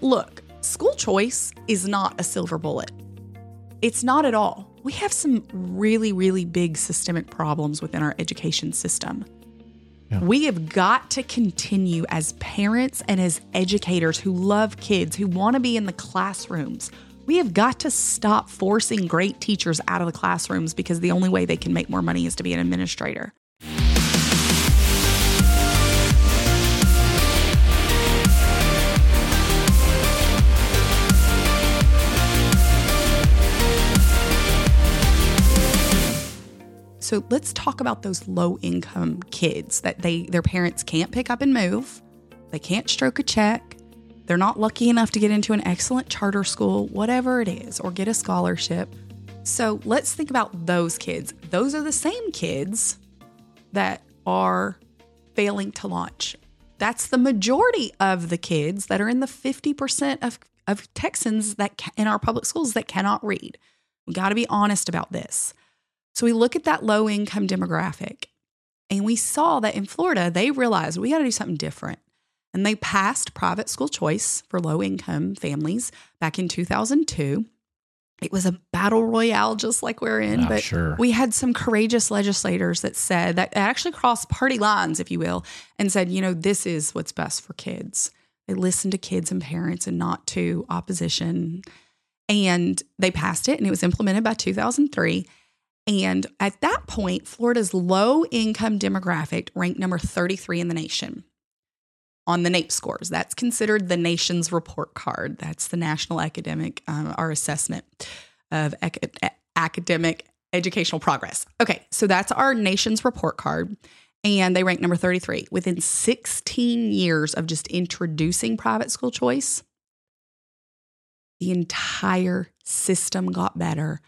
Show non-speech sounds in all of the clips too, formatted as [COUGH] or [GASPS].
look, school choice is not a silver bullet. It's not at all. We have some really, really big systemic problems within our education system. Yeah. We have got to continue as parents and as educators who love kids, who want to be in the classrooms. We have got to stop forcing great teachers out of the classrooms because the only way they can make more money is to be an administrator. So let's talk about those low income kids that they their parents can't pick up and move. They can't stroke a check. They're not lucky enough to get into an excellent charter school, whatever it is, or get a scholarship. So let's think about those kids. Those are the same kids that are failing to launch. That's the majority of the kids that are in the 50% of, of Texans that ca- in our public schools that cannot read. We got to be honest about this. So we look at that low income demographic and we saw that in Florida, they realized we got to do something different. And they passed private school choice for low income families back in 2002. It was a battle royale, just like we're in. I'm but sure. we had some courageous legislators that said that actually crossed party lines, if you will, and said, you know, this is what's best for kids. They listened to kids and parents and not to opposition. And they passed it and it was implemented by 2003. And at that point, Florida's low income demographic ranked number 33 in the nation on the NAEP scores. That's considered the nation's report card. That's the national academic, um, our assessment of ac- academic educational progress. Okay, so that's our nation's report card. And they ranked number 33. Within 16 years of just introducing private school choice, the entire system got better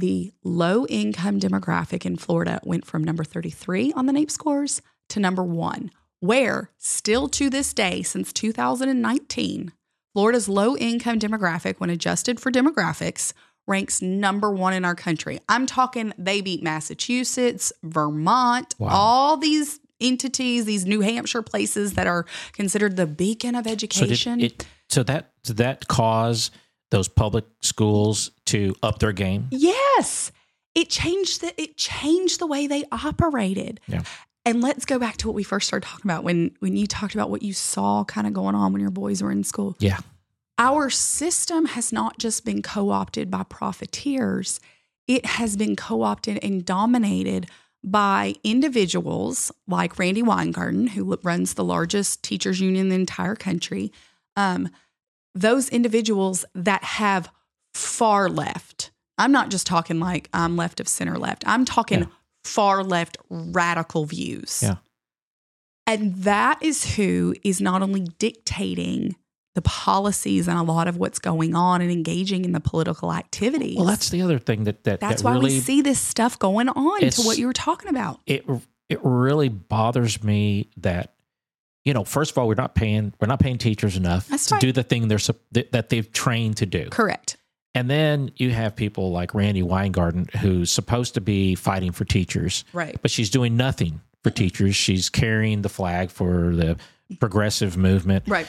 the low income demographic in Florida went from number 33 on the NAEP scores to number one, where still to this day, since 2019, Florida's low income demographic, when adjusted for demographics, ranks number one in our country. I'm talking they beat Massachusetts, Vermont, Wow. all these entities, these New Hampshire places that are considered the beacon of So education. did it? So that that cause those public schools to up their game? Yes. It changed the it changed the way they operated. Yeah. And let's go back to what we first started talking about when when you talked about what you saw kind of going on when your boys were in school. Yeah. Our system has not just been co-opted by profiteers. It has been co-opted and dominated by individuals like Randi Weingarten, who runs the largest teachers union in the entire country. Um, those individuals that have far left. I'm not just talking like I'm left of center left. I'm talking Yeah. far left radical views. Yeah. And that is who is not only dictating the policies and a lot of what's going on and engaging in the political activities. Well, that's the other thing that that, That's that why really we see this stuff going on to what you were talking about. it it really bothers me that you know first of all we're not paying we're not paying teachers enough That's to right. do the thing they're that they've trained to do. Correct. And then you have people like Randi Weingarten who's supposed to be fighting for teachers, Right. but she's doing nothing for mm-hmm. teachers. She's carrying the flag for the progressive movement. Right.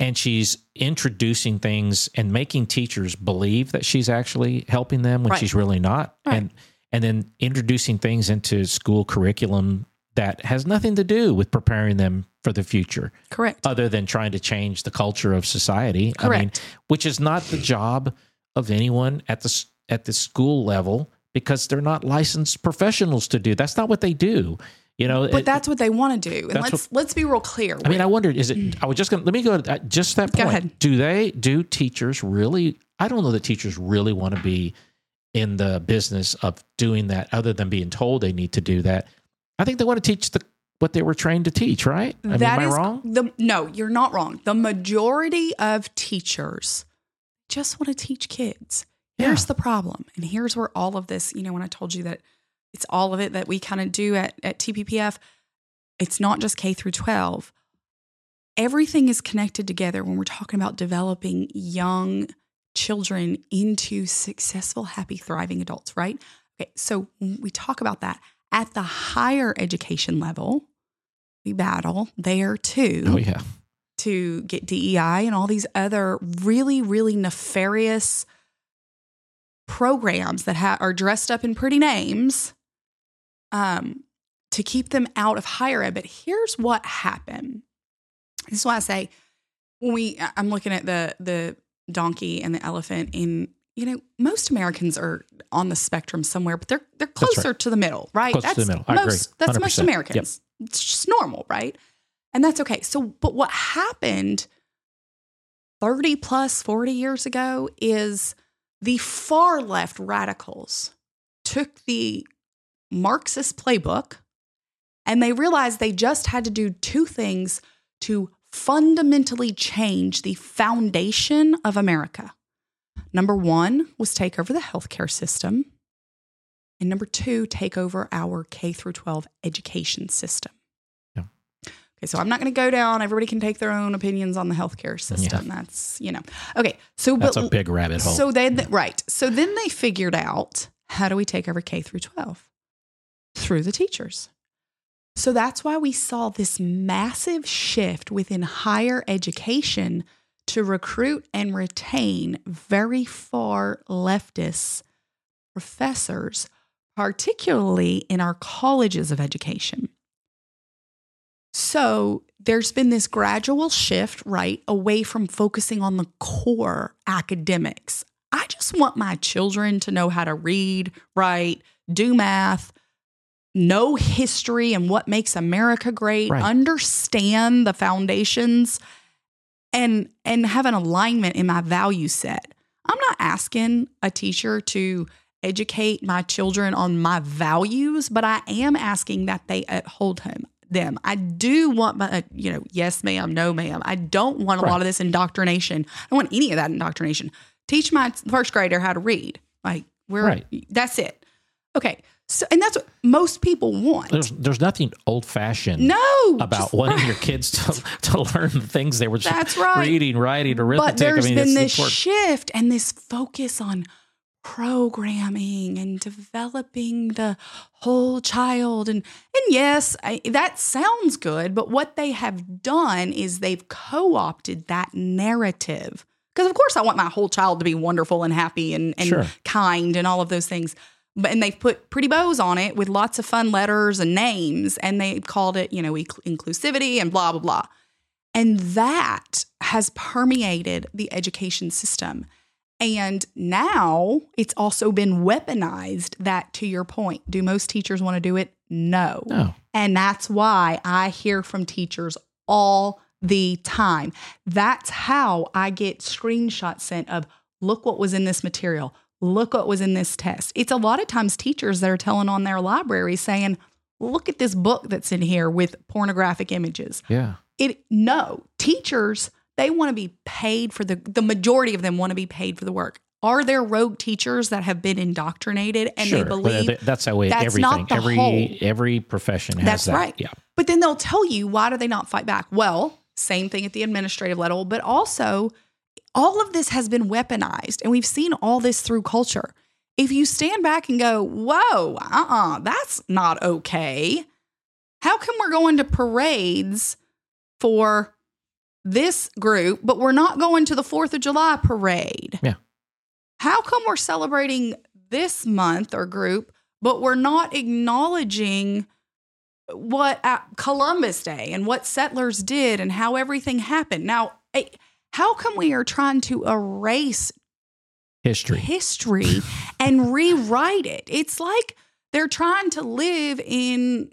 and she's introducing things and making teachers believe that she's actually helping them when Right. she's really not Right. and and then introducing things into school curriculum that has nothing to do with preparing them for the future Correct. other than trying to change the culture of society i mean Correct. which is not the job of anyone at the at the school level because they're not licensed professionals to do that's not what they do you know but it- that's what they want to do. And let's let's be real clear. I mean, I wondered, is it, mm. I was just going to, let me go to that, just that Go point. ahead. Do they, do teachers really, I don't know that teachers really want to be in the business of doing that other than being told they need to do that. I think they want to teach the, what they were trained to teach, right? I mean, That am I is wrong? The, no, you're not wrong. The majority of teachers just want to teach kids. Here's Yeah. the problem. And here's where all of this, you know, when I told you that it's all of it that we kind of do at, at TPPF, it's not just K through 12. Everything is connected together when we're talking about developing young children into successful, happy, thriving adults, right? Okay, so we talk about that at the higher education level, we battle there too Oh, yeah. To get DEI and all these other really, really nefarious programs that ha- are dressed up in pretty names um, to keep them out of higher ed. But here's what happened. This is why I say when we I'm looking at the the donkey and the elephant in you know most Americans are on the spectrum somewhere, but they're they're closer right. to the middle, right? Close to the middle. I most agree. that's most 100%. Americans. It's just normal, right? And that's okay. So, but what happened 30 plus 40 years ago is the far left radicals took the Marxist playbook and they realized they just had to do two things to fundamentally change the foundation of America. Number one was take over the healthcare system. And number two, take over our K through 12 education system. Yeah. Okay, so I'm not going to go down. Everybody can take their own opinions on the healthcare system. That's, you know. Okay, so That's but a big rabbit hole. so then, right. So then they figured out how do we take over K through 12? Through the teachers. So that's why we saw this massive shift within higher education to recruit and retain very far leftist professors, particularly in our colleges of education. So there's been this gradual shift, right, away from focusing on the core academics. I just want my children to know how to read, write, do math, know history and what makes America great, Right. understand the foundations and and have an alignment in my value set. I'm not asking a teacher to educate my children on my values, but I am asking that they uphold him them. I do want my, uh, you know, yes, ma'am, no, ma'am. I don't want a Right. lot of this indoctrination. I don't want any of that indoctrination. Teach my first grader how to read. Like, we're, Right. that's it. Okay. So, and that's what most people want. there's there's nothing old fashioned no. about just- wanting your kids to, [LAUGHS] to learn the things they were just That's right. reading, writing, arithmetic. But there's I mean, been this important. shift and this focus on programming and developing the whole child and and yes I, that sounds good but what they have done is they've co-opted that narrative because of course I want my whole child to be wonderful and happy and, and Sure. kind and all of those things but and they've put pretty bows on it with lots of fun letters and names and they've called it you know inc- inclusivity and blah blah blah and that has permeated the education system. And now it's also been weaponized that, to your point, do most teachers want to do it? No. No. And that's why I hear from teachers all the time. That's how I get screenshots sent of look what was in this material, look what was in this test. It's a lot of times teachers that are telling on their library saying, look at this book that's in here with pornographic images Yeah. it no teachers they want to be paid for the the majority of them want to be paid for the work are there rogue teachers that have been indoctrinated and sure. they believe th- that's how we, that's everything. not the every whole. every profession has That's that. right. Yeah. but then they'll tell you why do they not fight back well same thing at the administrative level but also all of this has been weaponized and we've seen all this through culture if you stand back and go whoa uh-uh that's not okay how come we're going to parades for this group, but we're not going to the 4th of July parade? Yeah. How come we're celebrating this month or group, but we're not acknowledging what uh, Columbus Day and what settlers did and how everything happened? Now, how come we are trying to erase History. history and rewrite it. It's like they're trying to live in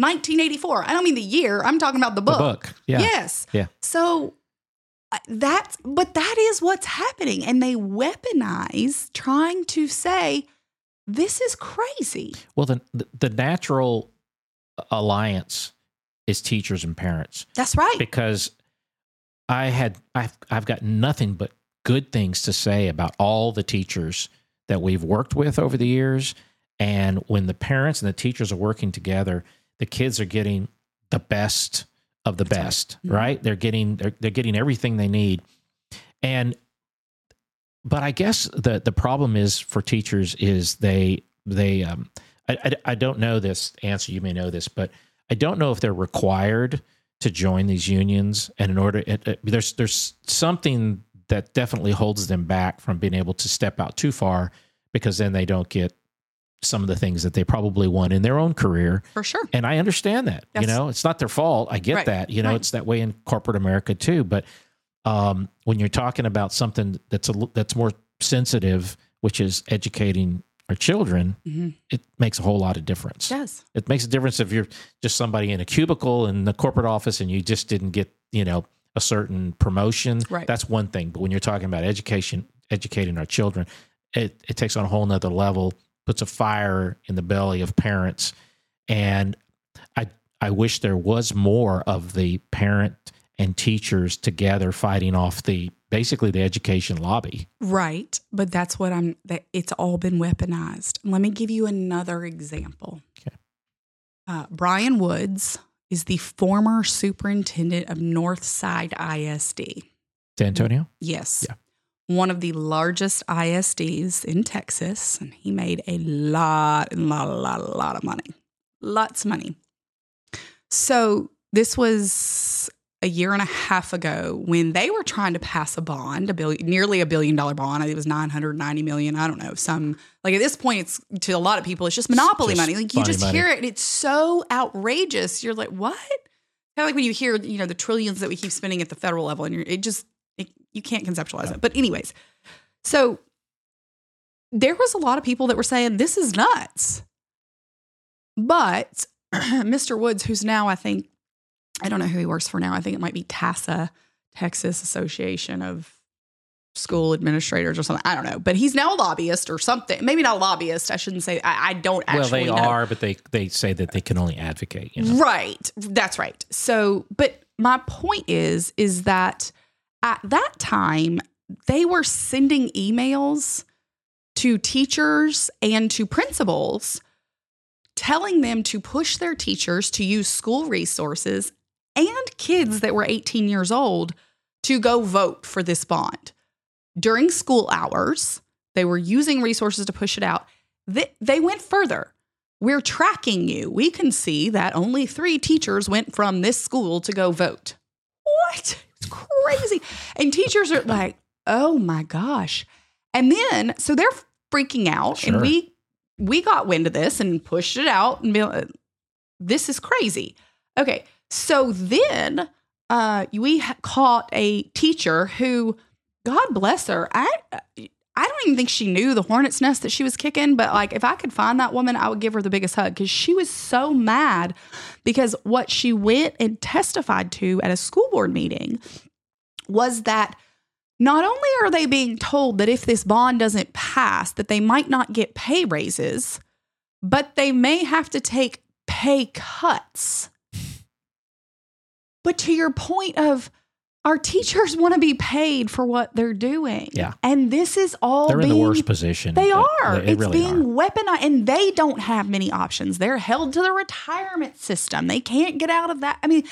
1984. I don't mean the year, I'm talking about the book. The book. Yeah. Yes. Yeah. So that's, but that is what's happening. And they weaponize trying to say, this is crazy. Well, the the natural alliance is teachers and parents That's right. because I had I've I've got nothing but good things to say about all the teachers that we've worked with over the years. And when the parents and the teachers are working together, the kids are getting the best of the That's best, Mhm. right? They're getting they're, they're getting everything they need. And but I guess the the problem is for teachers is they they um I, I I don't know this answer you may know this but I don't know if they're required to join these unions, and in order, it, it, there's there's something that definitely holds them back from being able to step out too far because then they don't get some of the things that they probably want in their own career. For sure. And I understand that. Yes. You know, it's not their fault. I get Right. that. You know, Right. it's that way in corporate America too. But um, when you're talking about something that's a, that's more sensitive, which is educating our children, Mhm. it makes a whole lot of difference. Does. It makes a difference if you're just somebody in a cubicle in the corporate office and you just didn't get, you know, a certain promotion. Right. That's one thing. But when you're talking about education, educating our children, it, it takes on a whole nother level, puts a fire in the belly of parents. And I I wish there was more of the parent and teachers together fighting off the basically the education lobby. Right. But that's what I'm that it's all been weaponized. Let me give you another example. Okay. Uh, Brian Woods is the former superintendent of Northside ISD. San Antonio? Yes. Yeah. One of the largest ISDs in Texas. And he made a lot and lot, a lot, a lot of money. Lots of money. So this was a year and a half ago when they were trying to pass a bond, a billion, nearly a billion dollar bond. I think it was 990 million. I don't know. Some like at this point, it's to a lot of people, it's just monopoly just money. Like you just money. hear it and it's so outrageous. You're like, what? Kind of like when you hear, you know, the trillions that we keep spending at the federal level and you're, it just, it, you can't conceptualize it. But anyways, so there was a lot of people that were saying this is nuts. But [CLEARS THROAT] Mr. Woods, who's now, I think, I don't know who he works for now. I think it might be TASA, Texas Association of School Administrators or something. I don't know. But he's now a lobbyist or something. Maybe not a lobbyist. I shouldn't say. I, I don't actually. Well, they know. are, but they they say that they can only advocate. You know? Right. That's right. So, but my point is, is that at that time, they were sending emails to teachers and to principals telling them to push their teachers to use school resources and kids that were 18 years old to go vote for this bond. During school hours, they were using resources to push it out. They, went further we're tracking you. We can see that only three teachers went from this school to go vote. What? It's crazy. And teachers are like, oh my gosh. And then, so they're freaking out. Sure. And we we got wind of this and pushed it out and be like, this is crazy. Okay. So then uh, we ha- caught a teacher who, God bless her, I I don't even think she knew the hornet's nest that she was kicking, but like if I could find that woman, I would give her the biggest hug because she was so mad because what she went and testified to at a school board meeting was that not only are they being told that if this bond doesn't pass that they might not get pay raises, but they may have to take pay cuts. But to your point of our teachers want to be paid for what they're doing. Yeah. And this is all They're in the worst position. they are. It's really being weaponized, and they don't have many options. They're held to the retirement system. They can't get out of that. I mean,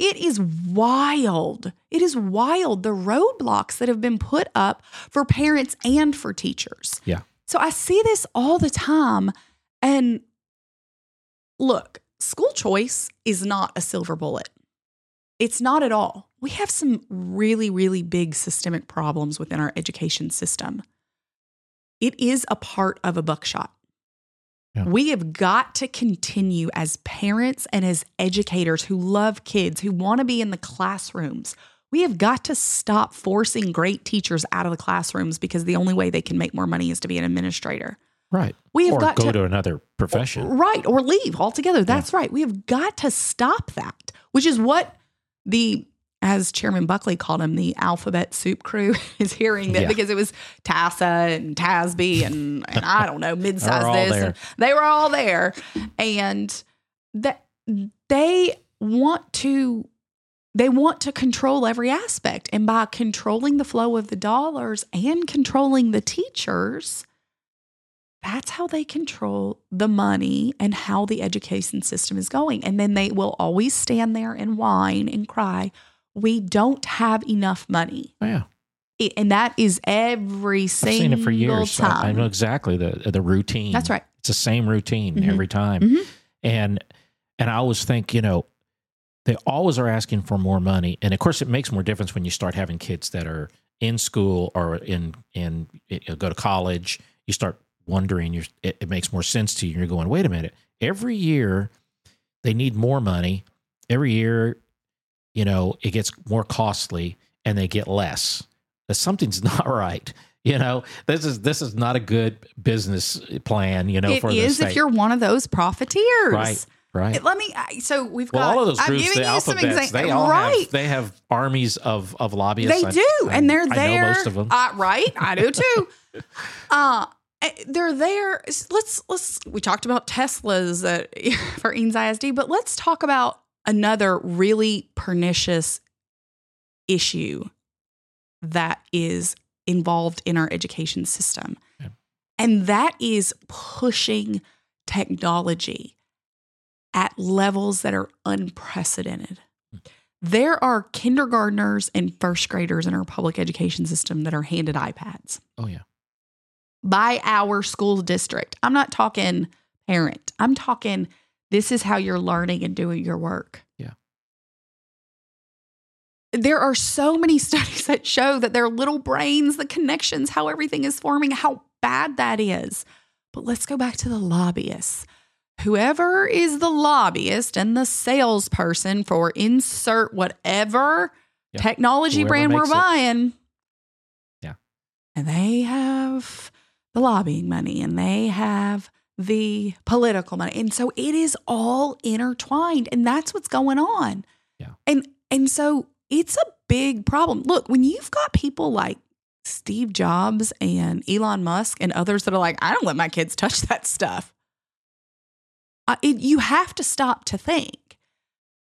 it is wild. It is wild the roadblocks that have been put up for parents and for teachers. Yeah. So I see this all the time. And look, school choice is not a silver bullet. It's not at all. We have some really, really big systemic problems within our education system. It is a part of a buckshot. Yeah. We have got to continue as parents and as educators who love kids, who want to be in the classrooms. We have got to stop forcing great teachers out of the classrooms because the only way they can make more money is to be an administrator. Right. We have or got go to, to, another profession. Right, or leave altogether. That's right. We have got to stop that, which is what the, as Chairman Buckley called him, the alphabet soup crew [LAUGHS] is hearing that Yeah. because it was TASA and TASB and, and I don't know, [LAUGHS] mid-size this. And they were all there. And that they want to they want to control every aspect. And by controlling the flow of the dollars and controlling the teachers, that's how they control the money and how the education system is going. And then they will always stand there and whine and cry, we don't have enough money. Oh, yeah. It- and that is every I've single seen it for years. I- time. I know exactly the the routine. That's right. It's the same routine Mhm. every time. Mhm. And and I always think, you know, they always are asking for more money, and of course, it makes more difference when you start having kids that are in school or in in you go to college. You start wondering. You're, it, it makes more sense to you. You're going, wait a minute. Every year, they need more money. Every year, you know, it gets more costly, and they get less. That something's [LAUGHS] not right. You know, this is this is not a good business plan. You know, It for the is if you're one of those profiteers. right, right. Let me. So we've Well, got. all of those I'm groups, giving the you some examples. they all right. have they have armies of of lobbyists. They I- do, I- and they're I there. know most of them. Uh, right, I do too. [LAUGHS] uh, eh, they're there. Let's let's. We talked about Teslas that [LAUGHS] for Eanes ISD, but let's talk about another really pernicious issue that is involved in our education system, Yeah. and that is pushing technology at levels that are unprecedented. Hmm. There are kindergartners and first graders in our public education system that are handed iPads oh yeah, by our school district. I'm not talking parent, I'm talking this is how you're learning and doing your work. Yeah. There are so many [LAUGHS] studies that show that their little brains, the connections, how everything is forming, how bad that is. But let's go back to the lobbyists. Whoever is the lobbyist and the salesperson for insert whatever Yeah. technology Whoever brand we're makes it. buying. Yeah. And they have the lobbying money and they have the political money. And so it is all intertwined and that's what's going on. Yeah. And and so it's a big problem. Look, when you've got people like Steve Jobs and Elon Musk and others that are like, I don't let my kids touch that stuff. Uh, it, you have to stop to think.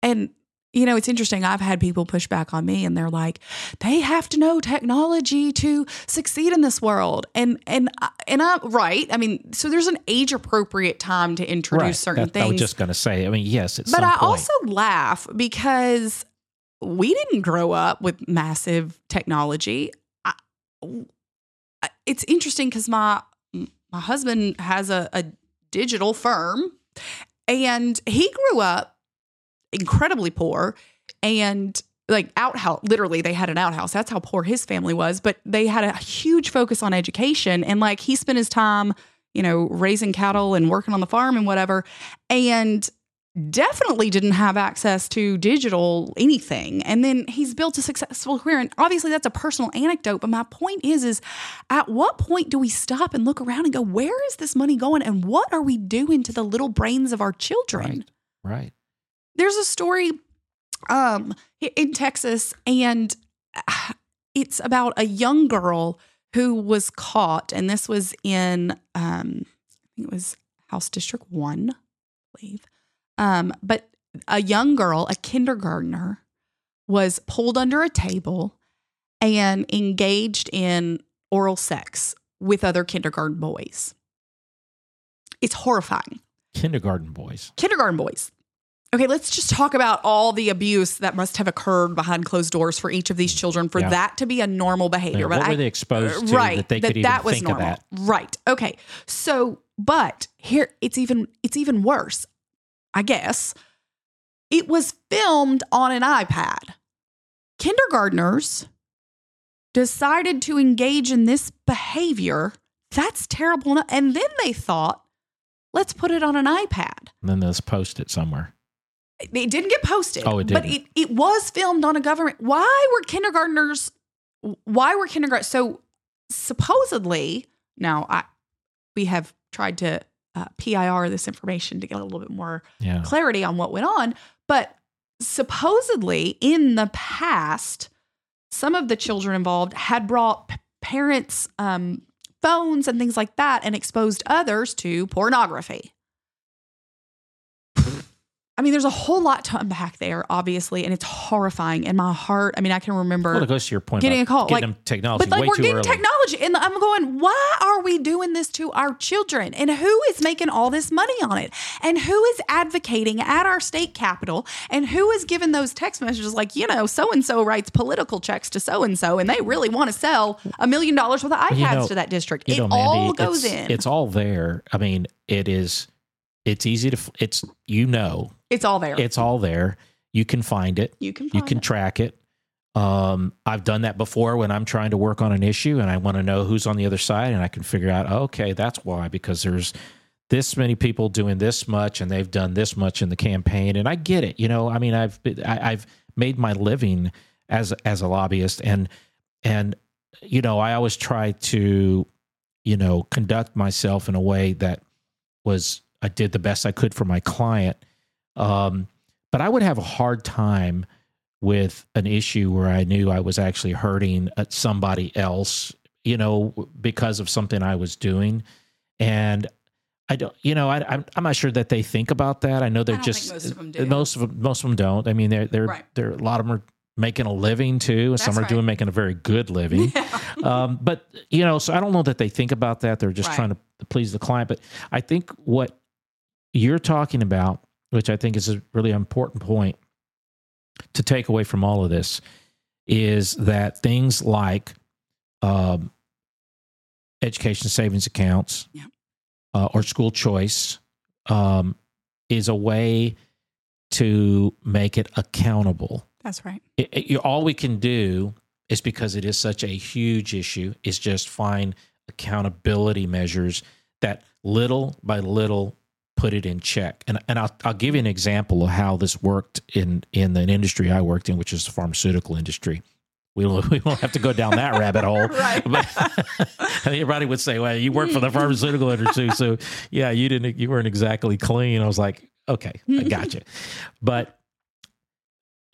And, you know, it's interesting. I've had people push back on me and they're like, they have to know technology to succeed in this world. And, and, uh, and I'm right. I mean, so there's an age appropriate time to introduce right. certain That- I was just going to say. I mean, yes, it's but I point. also laugh because we didn't grow up with massive technology. I, I- it's interesting because my my husband has a, a digital firm, and he grew up incredibly poor and like outhouse literally they had an outhouse. That's how poor his family was but they had a huge focus on education and like he spent his time you know raising cattle and working on the farm and whatever and definitely didn't have access to digital anything. And then he's built a successful career and obviously that's a personal anecdote but my point is is at what point do we stop and look around and go where is this money going and what are we doing to the little brains of our children? Right, right. There's a story um in Texas and [SIGHS] it's about a young girl who was caught and this was in um I think it was House District 1 I believe um but a young girl a kindergartner was pulled under a table and engaged in oral sex with other kindergarten boys it's horrifying Kindergarten boys. kindergarten boys. Okay, let's just talk about all the abuse that must have occurred behind closed doors for each of these children for Yeah. that to be a normal behavior. what but were I, they exposed to right, that they could even think of that? Right. Okay. So, but here it's even it's even worse. I guess it was filmed on an iPad. Kindergartners decided to engage in this behavior. That's terrible. And then they thought, let's put it on an iPad And then let's post it somewhere. It didn't get posted. Oh, it But didn't. it, it was filmed on a government. Why were kindergartners? Why were kindergarten? So supposedly, now I we have tried to uh, PIR this information to get a little bit more Yeah. clarity on what went on. But supposedly, in the past, some of the children involved had brought p- parents' um, phones and things like that and exposed others to pornography. I mean, there's a whole lot to unpack there, obviously, and it's horrifying. And my heart, I mean, I can remember Well, it goes to your point Getting a call, getting like- them technology but like we're getting early. technology, and I'm going, why are we doing this to our children? And who is making all this money on it? And who is advocating at our state capitol? And who is giving those text messages like, you know, so and so writes political checks to so and so, and they really want to sell a million dollars worth of iPads You know- to that district? it know, Mandy, all goes it's, in. It's all there. I mean, it is. It's easy to. It's you know. It's all there. It's all there. you can find it, You can you can it. track it. Um, I've done that before when I'm trying to work on an issue and I want to know who's on the other side, and I can figure out, okay, that's why because there's this many people doing this much and they've done this much in the campaign, and I get it. You know, I mean, I've been, I, I've made my living as as a lobbyist, and and you know, I always try to, you know, conduct myself in a way that was I did the best I could for my client. Um, but I would have a hard time with an issue where I knew I was actually hurting uh, somebody else, you know, because of something I was doing. And I don't, you know, I, I'm I'm not sure that they think about that. I know they're think just most of them do. most of them most of them don't. I mean, they're they're Right. they're a lot of them are making a living too, and some are right. doing making a very good living. [LAUGHS] um, but you know, so I don't know that they think about that. They're just Right. trying to please the client. But I think what you're talking about, which I think is a really important point to take away from all of this, is that things like um, education savings accounts Yeah. uh, or school choice um, is a way to make it accountable That's right. it, it- you- all we can do is because it is such a huge issue is just find accountability measures that little by little put it in check. And and I'll, I'll give you an example of how this worked in in the industry I worked in which is the pharmaceutical industry. We don't, [LAUGHS] we won't have to go down that rabbit hole. [LAUGHS] Right. but [LAUGHS] everybody would say well you work for the pharmaceutical industry so yeah you didn't you weren't exactly clean. I was like okay I got you but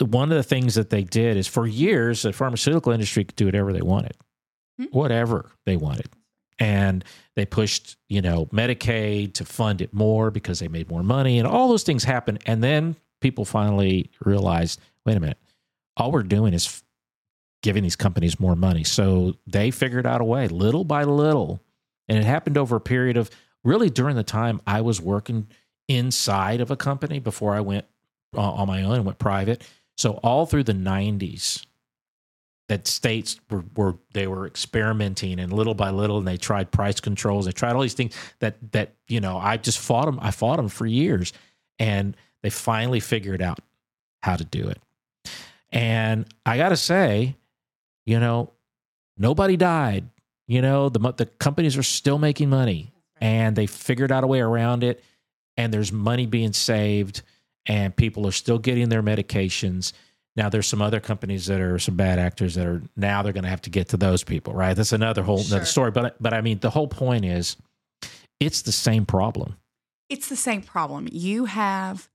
one of the things that they did is for years the pharmaceutical industry could do whatever they wanted. Hmm. whatever they wanted and they pushed you know medicaid to fund it more because they made more money and all those things happened and then people finally realized wait a minute all we're doing is giving these companies more money. So they figured out a way little by little and it happened over a period of really during the time i was working inside of a company before i went uh, on my own and went private. So all through the 90s that states were, were they were experimenting and little by little and they tried price controls they tried all these things that that you know i just fought them i fought them for years and they finally figured out how to do it. And i gotta say you know nobody died you know the the companies are still making money and they figured out a way around it and there's money being saved and people are still getting their medications now there's some other companies that are some bad actors that are now they're going to have to get to those people right that's another whole Sure. another story but but i mean the whole point is it's the same problem It's the same problem. You have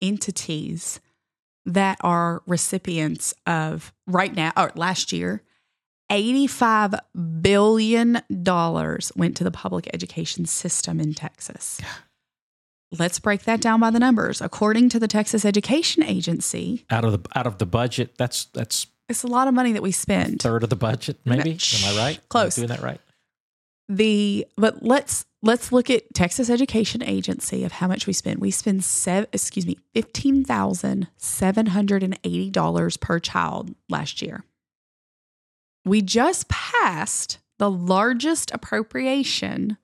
entities that are recipients of right now or last year 85 billion dollars went to the public education system in Texas. [GASPS] [GASPS] Let's break that down by the numbers. According to the Texas Education Agency, out of the out of the budget that's that's it's a lot of money that we spend. third of the budget maybe am i right Am I Close. doing that right the but let's let's look at Texas Education Agency of how much we spend. We spend seven, excuse me, fifteen thousand seven hundred and eighty dollars per child last year. We just passed the largest appropriation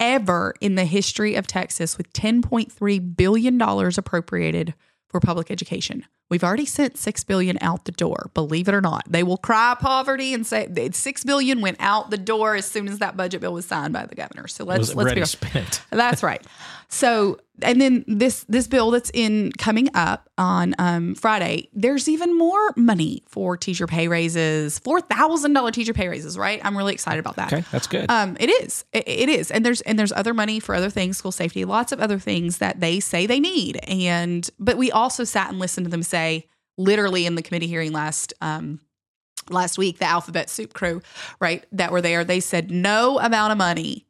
ever in the history of Texas with ten point three billion dollars appropriated for public education. We've already sent six billion out the door. Believe it or not, they will cry poverty and say that six billion went out the door as soon as that budget bill was signed by the governor. So let's let's be spent that's right. [LAUGHS] So, and then this this bill that's in coming up on um, Friday, there's even more money for teacher pay raises, four thousand dollar teacher pay raises. Right? I'm really excited about that. okay that's good Um, it is. It, it is. And there's and there's other money for other things, school safety, lots of other things that they say they need. And but we also sat and listened to them say, literally in the committee hearing last um last week, the alphabet soup crew, right, that were there, they said no amount of money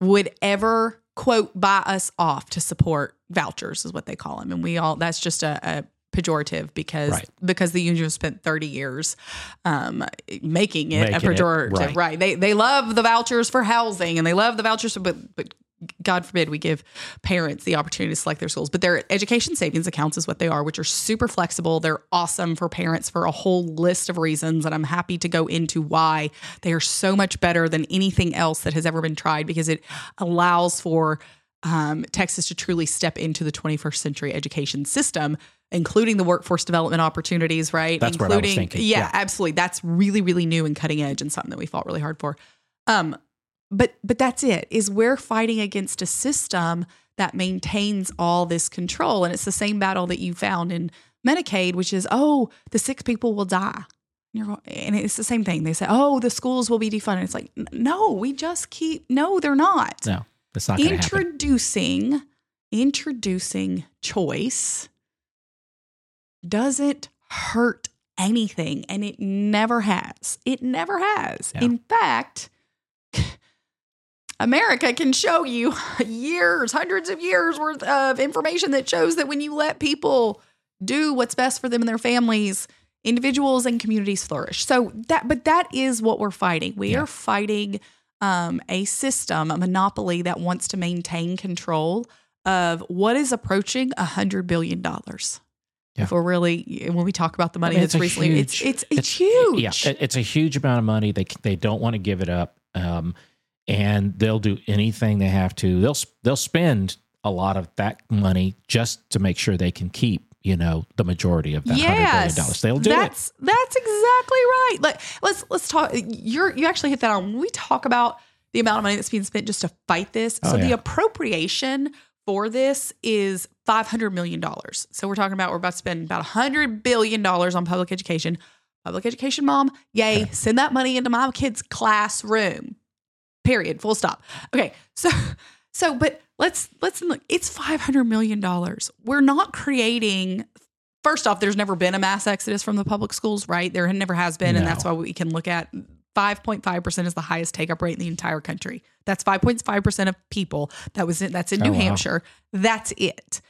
would ever quote buy us off to support vouchers is what they call them. And we all that's just a, a pejorative because Right. because the union spent 30 years um, making it a Making it, pejorative right. right. they they love the vouchers for housing and they love the vouchers but but god forbid we give parents the opportunity to select their schools but their education savings accounts is what they are which are super flexible they're awesome for parents for a whole list of reasons and i'm happy to go into why they are so much better than anything else that has ever been tried because it allows for um, Texas to truly step into the 21st century education system including the workforce development opportunities, right? That's what I was including, thinking. Yeah, Yeah. absolutely. That's really, really new and cutting edge and something that we fought really hard for. Um, but but that's it. Is we're fighting against a system that maintains all this control, and it's the same battle that you found in Medicaid, which is oh, the sick people will die. And you're go- and it's the same thing. They say, "Oh, the schools will be defunded." It's like, no, we just keep. No, they're not No, that's not to happen. introducing introducing choice doesn't hurt anything and it never has it never has in fact america can show you [LAUGHS] years hundreds of years worth of information that shows that when you let people do what's best for them and their families individuals and communities flourish so that but that is what we're fighting we Yeah. are fighting um, a system a monopoly that wants to maintain control of what is approaching a hundred billion dollars Yeah. if we're really when we talk about the money mean, that's recently it's, huge- it's it's huge Yeah, it- it's a huge amount of money. They they don't want to give it up, um, and they'll do anything they have to. They'll they'll spend a lot of that money just to make sure they can keep you know the majority of that hundred billion yes, dollars. They'll do that's, it. That's exactly right. Like let's let's talk. You're you actually hit that on when we talk about the amount of money that's being spent just to fight this. Oh, so the appropriation for this is five hundred million dollars. So we're talking about we're about to spend about hundred billion dollars on public education. Public education, mom, yay! Okay. Send that money into my kid's classroom. Period. Full stop. Okay, so [LAUGHS] so but let's let's look. It's five hundred million dollars. We're not creating. First off, there's never been a mass exodus from the public schools, right? There never has been, and that's why we can look at 5.5% is the highest take up rate in the entire country. That's 5.5% of people. That was in, that's in Oh, New wow. Hampshire. That's it.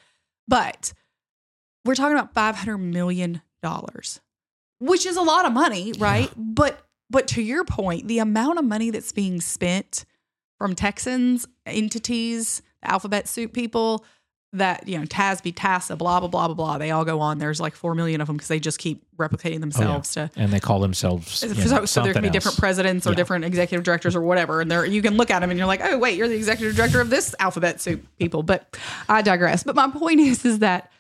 But we're talking about 500 million dollars, which is a lot of money, right? But but to your point, the amount of money that's being spent from Texans, entities, the alphabet soup people, that you know, TASB, TASA, blah blah blah blah blah. They all go on. There's like four million of them because they just keep replicating oh, themselves to And they call themselves. so, know, so there can be something different presidents or Yeah. different executive directors or whatever, and there you can look at them and you're like, oh wait, you're the executive director of this alphabet soup people. But I digress. But my point is, is that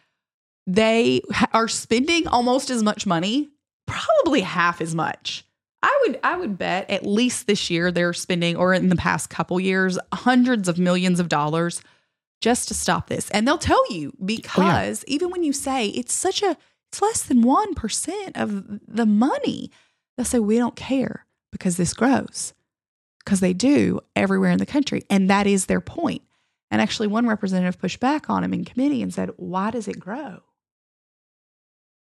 they are spending almost as much money, probably half as much. I would I would bet at least this year they're spending, or in the past couple years, hundreds of millions of dollars just to stop this. And they'll tell you oh, because even when you say it's such a it's less than 1% of the money, they'll say we don't care because this grows. Because they do everywhere in the country. And that is their point. And actually, one representative pushed back on him in committee and said, Why does it grow?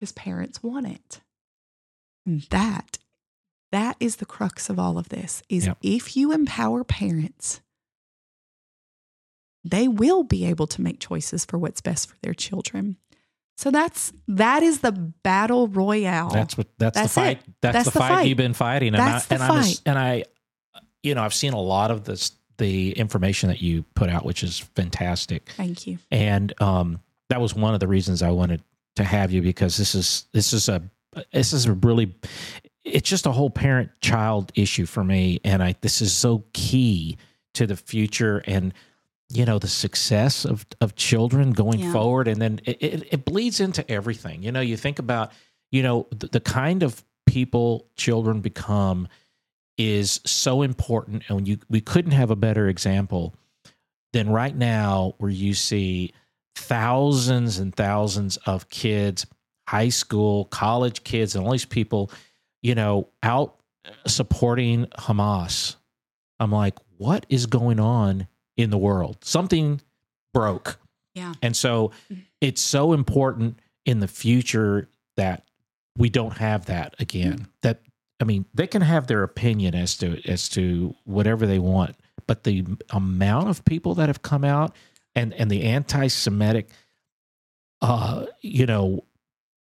His parents want it. And that, that is the crux of all of this is Yep. if you empower parents, they will be able to make choices for what's best for their children. So that's that is the battle royale. That's what. That's, That's the fight. That's, That's the, the fight, fight. you've been fighting. And That's I, the and I'm fight. and I, you know, I've seen a lot of this, the information that you put out, which is fantastic. Thank you. and um, that was one of the reasons I wanted to have you because this is this is a this is a really it's just a whole parent child issue for me, and I this is so key to the future and you know the success of of children going Yeah. forward, and then it, it, it bleeds into everything. You know, you think about you know the, the kind of people children become is so important, and you we couldn't have a better example than right now where you see thousands and thousands of kids high school college kids and all these people you know out supporting hamas. I'm like what is going on in the world? Something broke. Yeah. and so Mhm. it's so important in the future that we don't have that again. That i mean they can have their opinion as to as to whatever they want but the amount of people that have come out and and the anti-semitic uh you know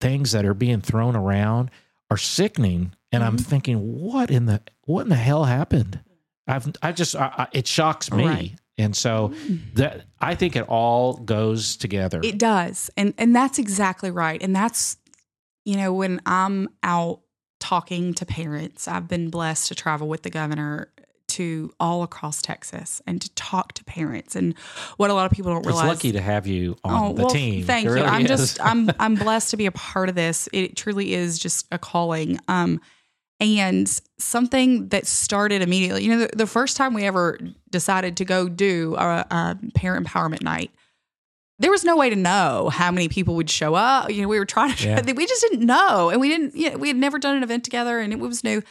things that are being thrown around are sickening and i'm Mhm. thinking what in the what in the hell happened i've i just I, I, it shocks me Right. and so that i think it all goes together It does. And and that's exactly right. And that's you know when I'm out talking to parents, I've been blessed to travel with the governor to all across Texas and to talk to parents. And what a lot of people don't realize. It's lucky to have you on Oh, the well, team. Thank It you. really I'm is. just I'm [LAUGHS] I'm blessed to be a part of this. It truly is just a calling. Um and something that started immediately. You know, the, the first time we ever decided to go do a, a parent empowerment night, there was no way to know how many people would show up. You know, we were trying to, Yeah. [LAUGHS] we just didn't know. And we didn't, you know, we had never done an event together and it was new.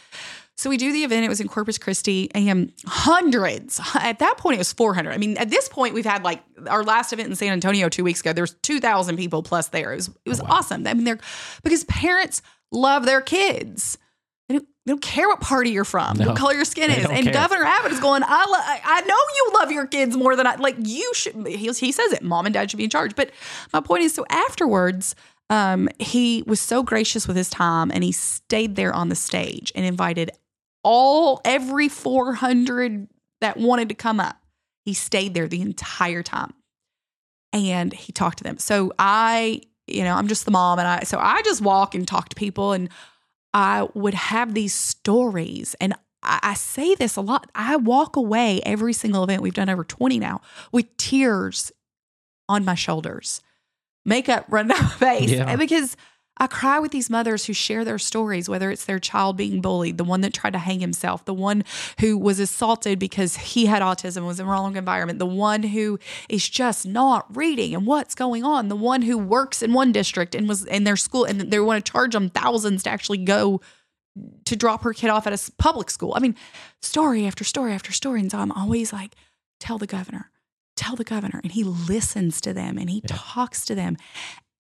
So we do the event. It was in Corpus Christi and hundreds. At that point, it was 400. I mean, at this point, we've had like our last event in San Antonio two weeks ago. There was 2,000 people plus there. It was, it was Wow. awesome. I mean, they're because parents love their kids. They don't, they don't care what party you're from, No, what color your skin is. And care. Governor Abbott is going, I, lo- I know you love your kids more than I like. You should. He, he says it. Mom and dad should be in charge. But my point is, so afterwards, um, he was so gracious with his time, and he stayed there on the stage and invited all every 400 that wanted to come up. He stayed there the entire time, and he talked to them. So I, you know, I'm just the mom, and I so I just walk and talk to people, and I would have these stories, and I, I say this a lot. I walk away every single event we've done over 20 now with tears on my shoulders, makeup run down my face, Yeah. And because I cry with these mothers who share their stories, whether it's their child being bullied, the one that tried to hang himself, the one who was assaulted because he had autism, was in the wrong environment, the one who is just not reading and what's going on, the one who works in one district and was in their school and they want to charge them thousands to actually go to drop her kid off at a public school. I mean, story after story after story. And so I'm always like, tell the governor, tell the governor. And he listens to them and he Yeah. talks to them.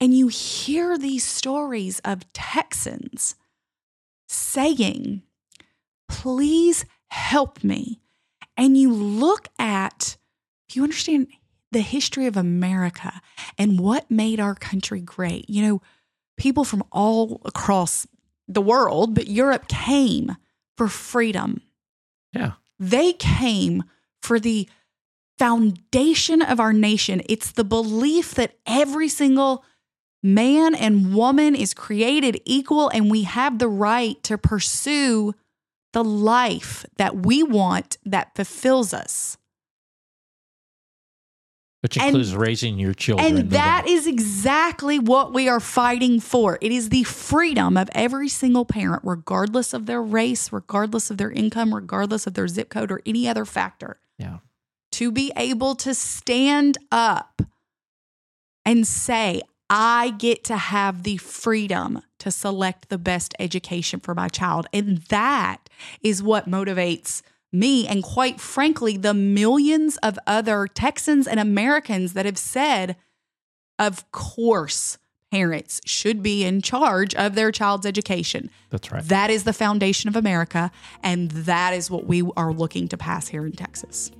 And you hear these stories of Texans saying, please help me. And you look at, if you understand the history of America and what made our country great, you know, people from all across the world, but Europe came for freedom. Yeah. They came for the foundation of our nation. It's the belief that every single man and woman is created equal and we have the right to pursue the life that we want that fulfills us. Which And- includes raising your children. And that is exactly what we are fighting for. It is the freedom of every single parent, regardless of their race, regardless of their income, regardless of their zip code or any other factor, yeah. to be able to stand up and say, I get to have the freedom to select the best education for my child. And that is what motivates me and, quite frankly, the millions of other Texans and Americans that have said, of course, parents should be in charge of their child's education. That's right. That is the foundation of America. And that is what we are looking to pass here in Texas.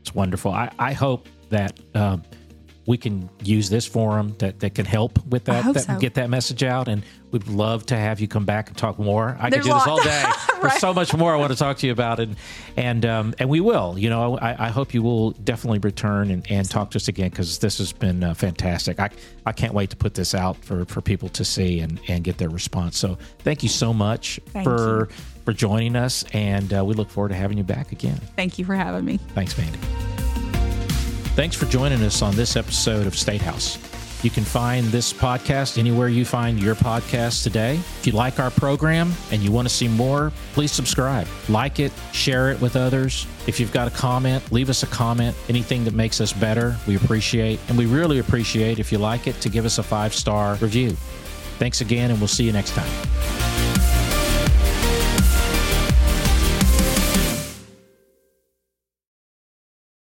It's wonderful. I, I hope that um, we can use this forum that, that can help with that, that so. get that message out. And we'd love to have you come back and talk more. I There's could do this all day. [LAUGHS] There's so much more I want to talk to you about, and and um, and we will. You know, I, I hope you will definitely return and, and talk to us again because this has been uh, fantastic. I I can't wait to put this out for for people to see and and get their response. So thank you so much Thank for for joining us, and uh, we look forward to having you back again. Thank you for having me. Thanks, Mandy. Thanks for joining us on this episode of State House. You can find this podcast anywhere you find your podcast today. If you like our program and you want to see more, please subscribe, like it, share it with others. If you've got a comment, leave us a comment. Anything that makes us better, we appreciate. And we really appreciate if you like it to give us a five star review. Thanks again, and we'll see you next time.